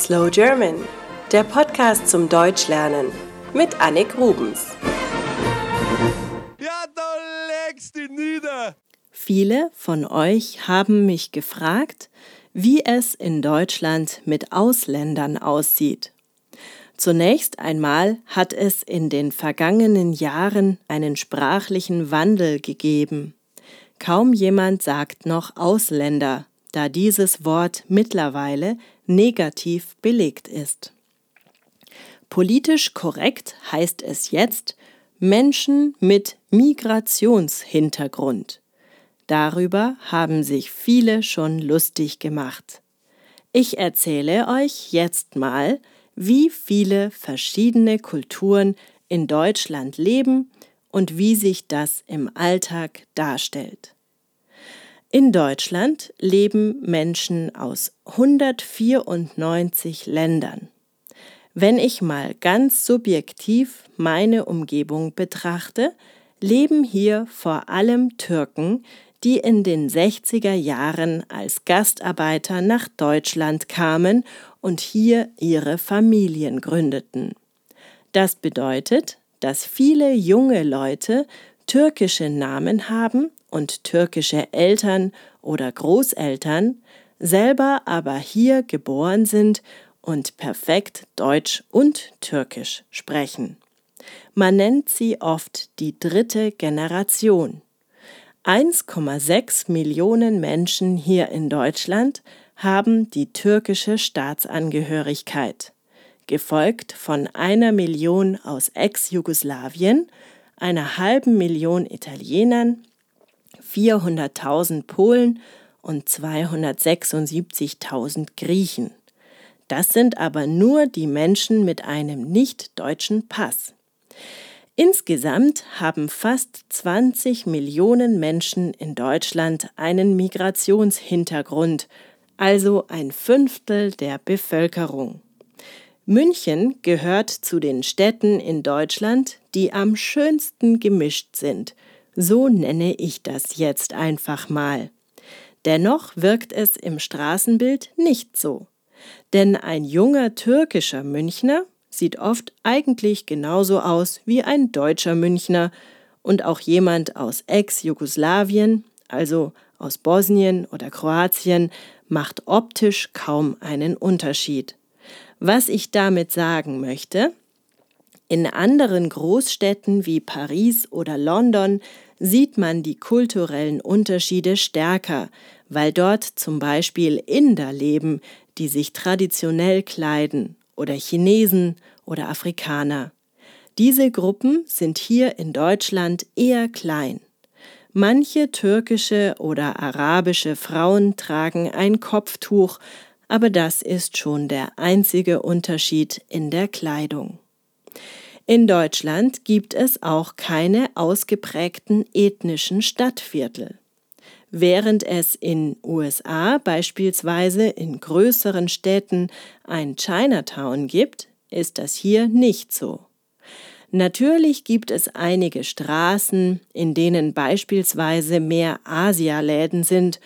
Slow German, der Podcast zum Deutschlernen mit Annik Rubens. Ja, da legst du nieder. Viele von euch haben mich gefragt, wie es in Deutschland mit Ausländern aussieht. Zunächst einmal hat es in den vergangenen Jahren einen sprachlichen Wandel gegeben. Kaum jemand sagt noch Ausländer, da dieses Wort mittlerweile negativ belegt ist. Politisch korrekt heißt es jetzt Menschen mit Migrationshintergrund. Darüber haben sich viele schon lustig gemacht. Ich erzähle euch jetzt mal, wie viele verschiedene Kulturen in Deutschland leben und wie sich das im Alltag darstellt. In Deutschland leben Menschen aus 194 Ländern. Wenn ich mal ganz subjektiv meine Umgebung betrachte, leben hier vor allem Türken, die in den 60er Jahren als Gastarbeiter nach Deutschland kamen und hier ihre Familien gründeten. Das bedeutet, dass viele junge Leute türkische Namen haben und türkische Eltern oder Großeltern, selber aber hier geboren sind und perfekt Deutsch und Türkisch sprechen. Man nennt sie oft die dritte Generation. 1,6 Millionen Menschen hier in Deutschland haben die türkische Staatsangehörigkeit, gefolgt von einer Million aus Ex-Jugoslawien, einer halben Million Italienern, 400.000 Polen und 276.000 Griechen. Das sind aber nur die Menschen mit einem nicht-deutschen Pass. Insgesamt haben fast 20 Millionen Menschen in Deutschland einen Migrationshintergrund, also ein Fünftel der Bevölkerung. München gehört zu den Städten in Deutschland, die am schönsten gemischt sind. So nenne ich das jetzt einfach mal. Dennoch wirkt es im Straßenbild nicht so. Denn ein junger türkischer Münchner sieht oft eigentlich genauso aus wie ein deutscher Münchner und auch jemand aus Ex-Jugoslawien, also aus Bosnien oder Kroatien, macht optisch kaum einen Unterschied. Was ich damit sagen möchte, in anderen Großstädten wie Paris oder London sieht man die kulturellen Unterschiede stärker, weil dort zum Beispiel Inder leben, die sich traditionell kleiden, oder Chinesen oder Afrikaner. Diese Gruppen sind hier in Deutschland eher klein. Manche türkische oder arabische Frauen tragen ein Kopftuch, aber das ist schon der einzige Unterschied in der Kleidung. In Deutschland gibt es auch keine ausgeprägten ethnischen Stadtviertel. Während es in USA beispielsweise in größeren Städten ein Chinatown gibt, ist das hier nicht so. Natürlich gibt es einige Straßen, in denen beispielsweise mehr Asialäden sind,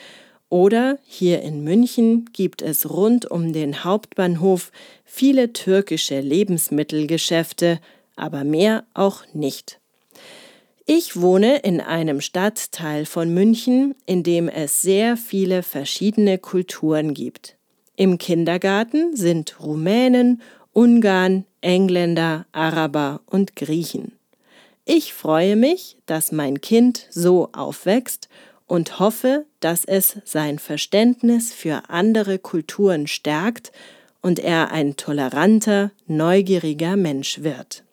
oder hier in München gibt es rund um den Hauptbahnhof viele türkische Lebensmittelgeschäfte, aber mehr auch nicht. Ich wohne in einem Stadtteil von München, in dem es sehr viele verschiedene Kulturen gibt. Im Kindergarten sind Rumänen, Ungarn, Engländer, Araber und Griechen. Ich freue mich, dass mein Kind so aufwächst und hoffe, dass es sein Verständnis für andere Kulturen stärkt und er ein toleranter, neugieriger Mensch wird.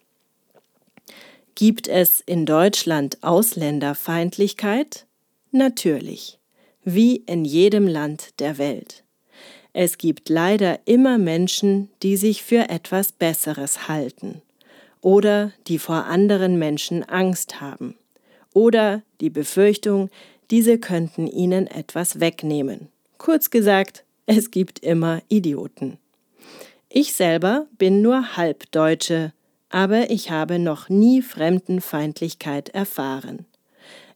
Gibt es in Deutschland Ausländerfeindlichkeit? Natürlich, wie in jedem Land der Welt. Es gibt leider immer Menschen, die sich für etwas Besseres halten oder die vor anderen Menschen Angst haben oder die Befürchtung, diese könnten ihnen etwas wegnehmen. Kurz gesagt, es gibt immer Idioten. Ich selber bin nur Halbdeutsche, aber ich habe noch nie Fremdenfeindlichkeit erfahren.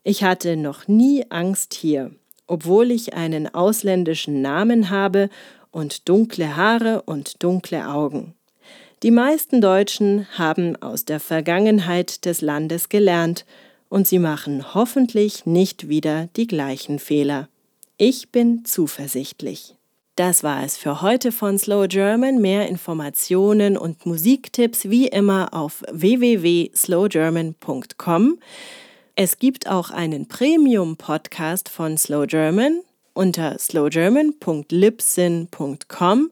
Ich hatte noch nie Angst hier, obwohl ich einen ausländischen Namen habe und dunkle Haare und dunkle Augen. Die meisten Deutschen haben aus der Vergangenheit des Landes gelernt und sie machen hoffentlich nicht wieder die gleichen Fehler. Ich bin zuversichtlich. Das war es für heute von Slow German. Mehr Informationen und Musiktipps wie immer auf www.slowgerman.com. Es gibt auch einen Premium-Podcast von Slow German unter slowgerman.libsyn.com.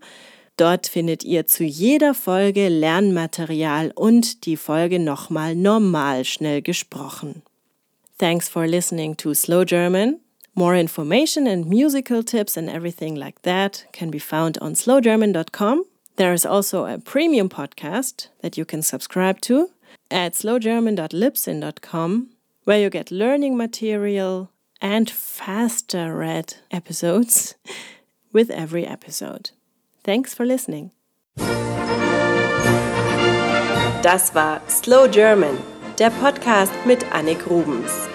Dort findet ihr zu jeder Folge Lernmaterial und die Folge nochmal normal schnell gesprochen. Thanks for listening to Slow German. More information and musical tips and everything like that can be found on slowgerman.com. There is also a premium podcast that you can subscribe to at slowgerman.libsyn.com, where you get learning material and faster read episodes with every episode. Thanks for listening. Das war Slow German, der Podcast mit Annik Rubens.